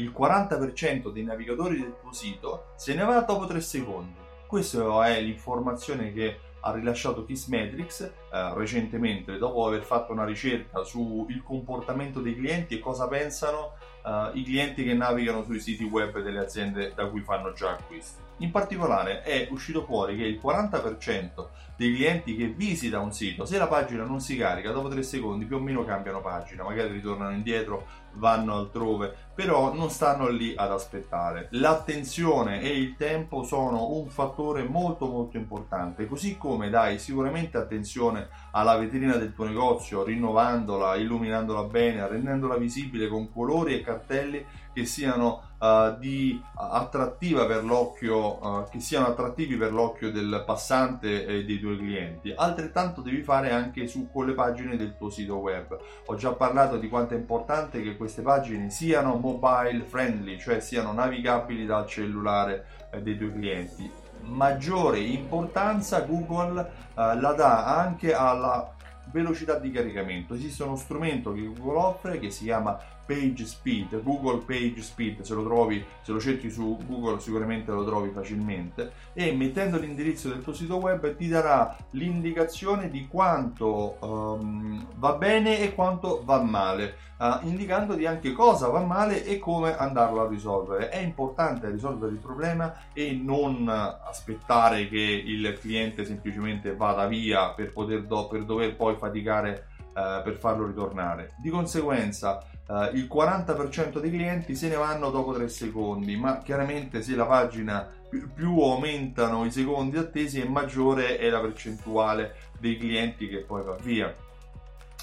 il 40% dei navigatori del tuo sito se ne va dopo 3 secondi. Questa è l'informazione che ha rilasciato Kissmetrics eh, recentemente dopo aver fatto una ricerca sul comportamento dei clienti e cosa pensano eh, i clienti che navigano sui siti web delle aziende da cui fanno già acquisti. In particolare è uscito fuori che il 40% dei clienti che visita un sito, se la pagina non si carica, dopo 3 secondi più o meno cambiano pagina, magari ritornano indietro, vanno altrove, però non stanno lì ad aspettare. L'attenzione e il tempo sono un fattore molto molto importante, così come dai sicuramente attenzione alla vetrina del tuo negozio, rinnovandola, illuminandola bene, rendendola visibile con colori e cartelli che siano uh, di attrattiva per l'occhio, uh, che siano attrattivi per l'occhio del passante e dei tuoi clienti. Altrettanto devi fare anche su con le pagine del tuo sito web. Ho già parlato di quanto è importante che queste pagine siano mobile friendly, cioè siano navigabili dal cellulare eh, dei tuoi clienti. Maggiore importanza Google eh, la dà anche alla velocità di caricamento. Esiste uno strumento che Google offre che si chiama Page Speed, Google Page Speed, se lo trovi, se lo cerchi su Google sicuramente lo trovi facilmente e mettendo l'indirizzo del tuo sito web ti darà l'indicazione di quanto um, va bene e quanto va male, uh, indicandoti anche cosa va male e come andarlo a risolvere. È importante risolvere il problema e non aspettare che il cliente semplicemente vada via per, poter do- per dover poi faticare uh, per farlo ritornare. Di conseguenza Uh, il 40% dei clienti se ne vanno dopo 3 secondi, ma chiaramente se la pagina più, più, aumentano i secondi attesi e maggiore è la percentuale dei clienti che poi va via.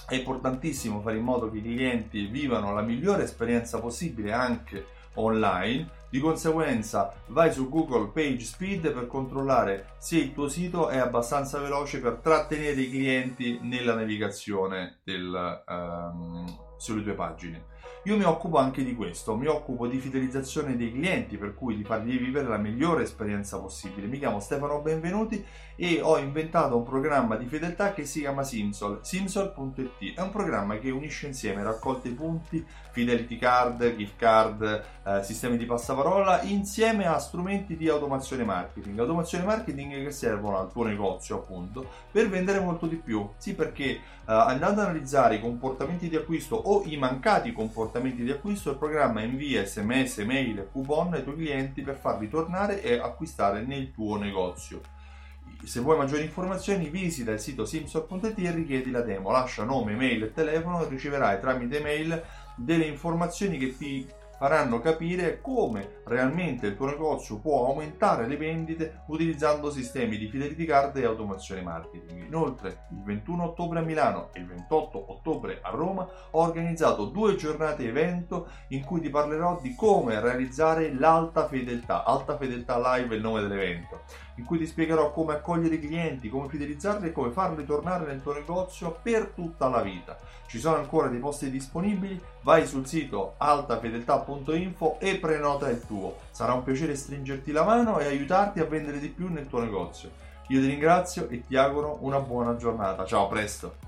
È importantissimo fare in modo che i clienti vivano la migliore esperienza possibile anche online. Di conseguenza vai su Google Page Speed per controllare se il tuo sito è abbastanza veloce per trattenere i clienti nella navigazione del, um, sulle tue pagine. Io mi occupo anche di questo, mi occupo di fidelizzazione dei clienti, per cui di fargli vivere la migliore esperienza possibile. Mi chiamo Stefano Benvenuti e ho inventato un programma di fedeltà che si chiama Simsol, simsol.it. È un programma che unisce insieme raccolte punti, fidelity card, gift card, eh, sistemi di passaparola, insieme a strumenti di automazione marketing. Automazione marketing che servono al tuo negozio, appunto, per vendere molto di più. Sì, perché eh, andando ad analizzare i comportamenti di acquisto o i mancati comportamenti comportamenti di acquisto, il programma invia sms, mail e coupon ai tuoi clienti per farli tornare e acquistare nel tuo negozio. Se vuoi maggiori informazioni visita il sito simsor.it e richiedi la demo, lascia nome, mail e telefono e riceverai tramite mail delle informazioni che ti faranno capire come realmente il tuo negozio può aumentare le vendite utilizzando sistemi di fidelity card e automazione marketing. Inoltre, il 21 ottobre a Milano e il 28 ottobre a Roma ho organizzato due giornate evento in cui ti parlerò di come realizzare l'alta fedeltà. Alta fedeltà live è il nome dell'evento in cui ti spiegherò come accogliere i clienti, come fidelizzarli e come farli tornare nel tuo negozio per tutta la vita. Ci sono ancora dei posti disponibili, vai sul sito altafedeltà.info e prenota il tuo. Sarà un piacere stringerti la mano e aiutarti a vendere di più nel tuo negozio. Io ti ringrazio e ti auguro una buona giornata. Ciao, a presto!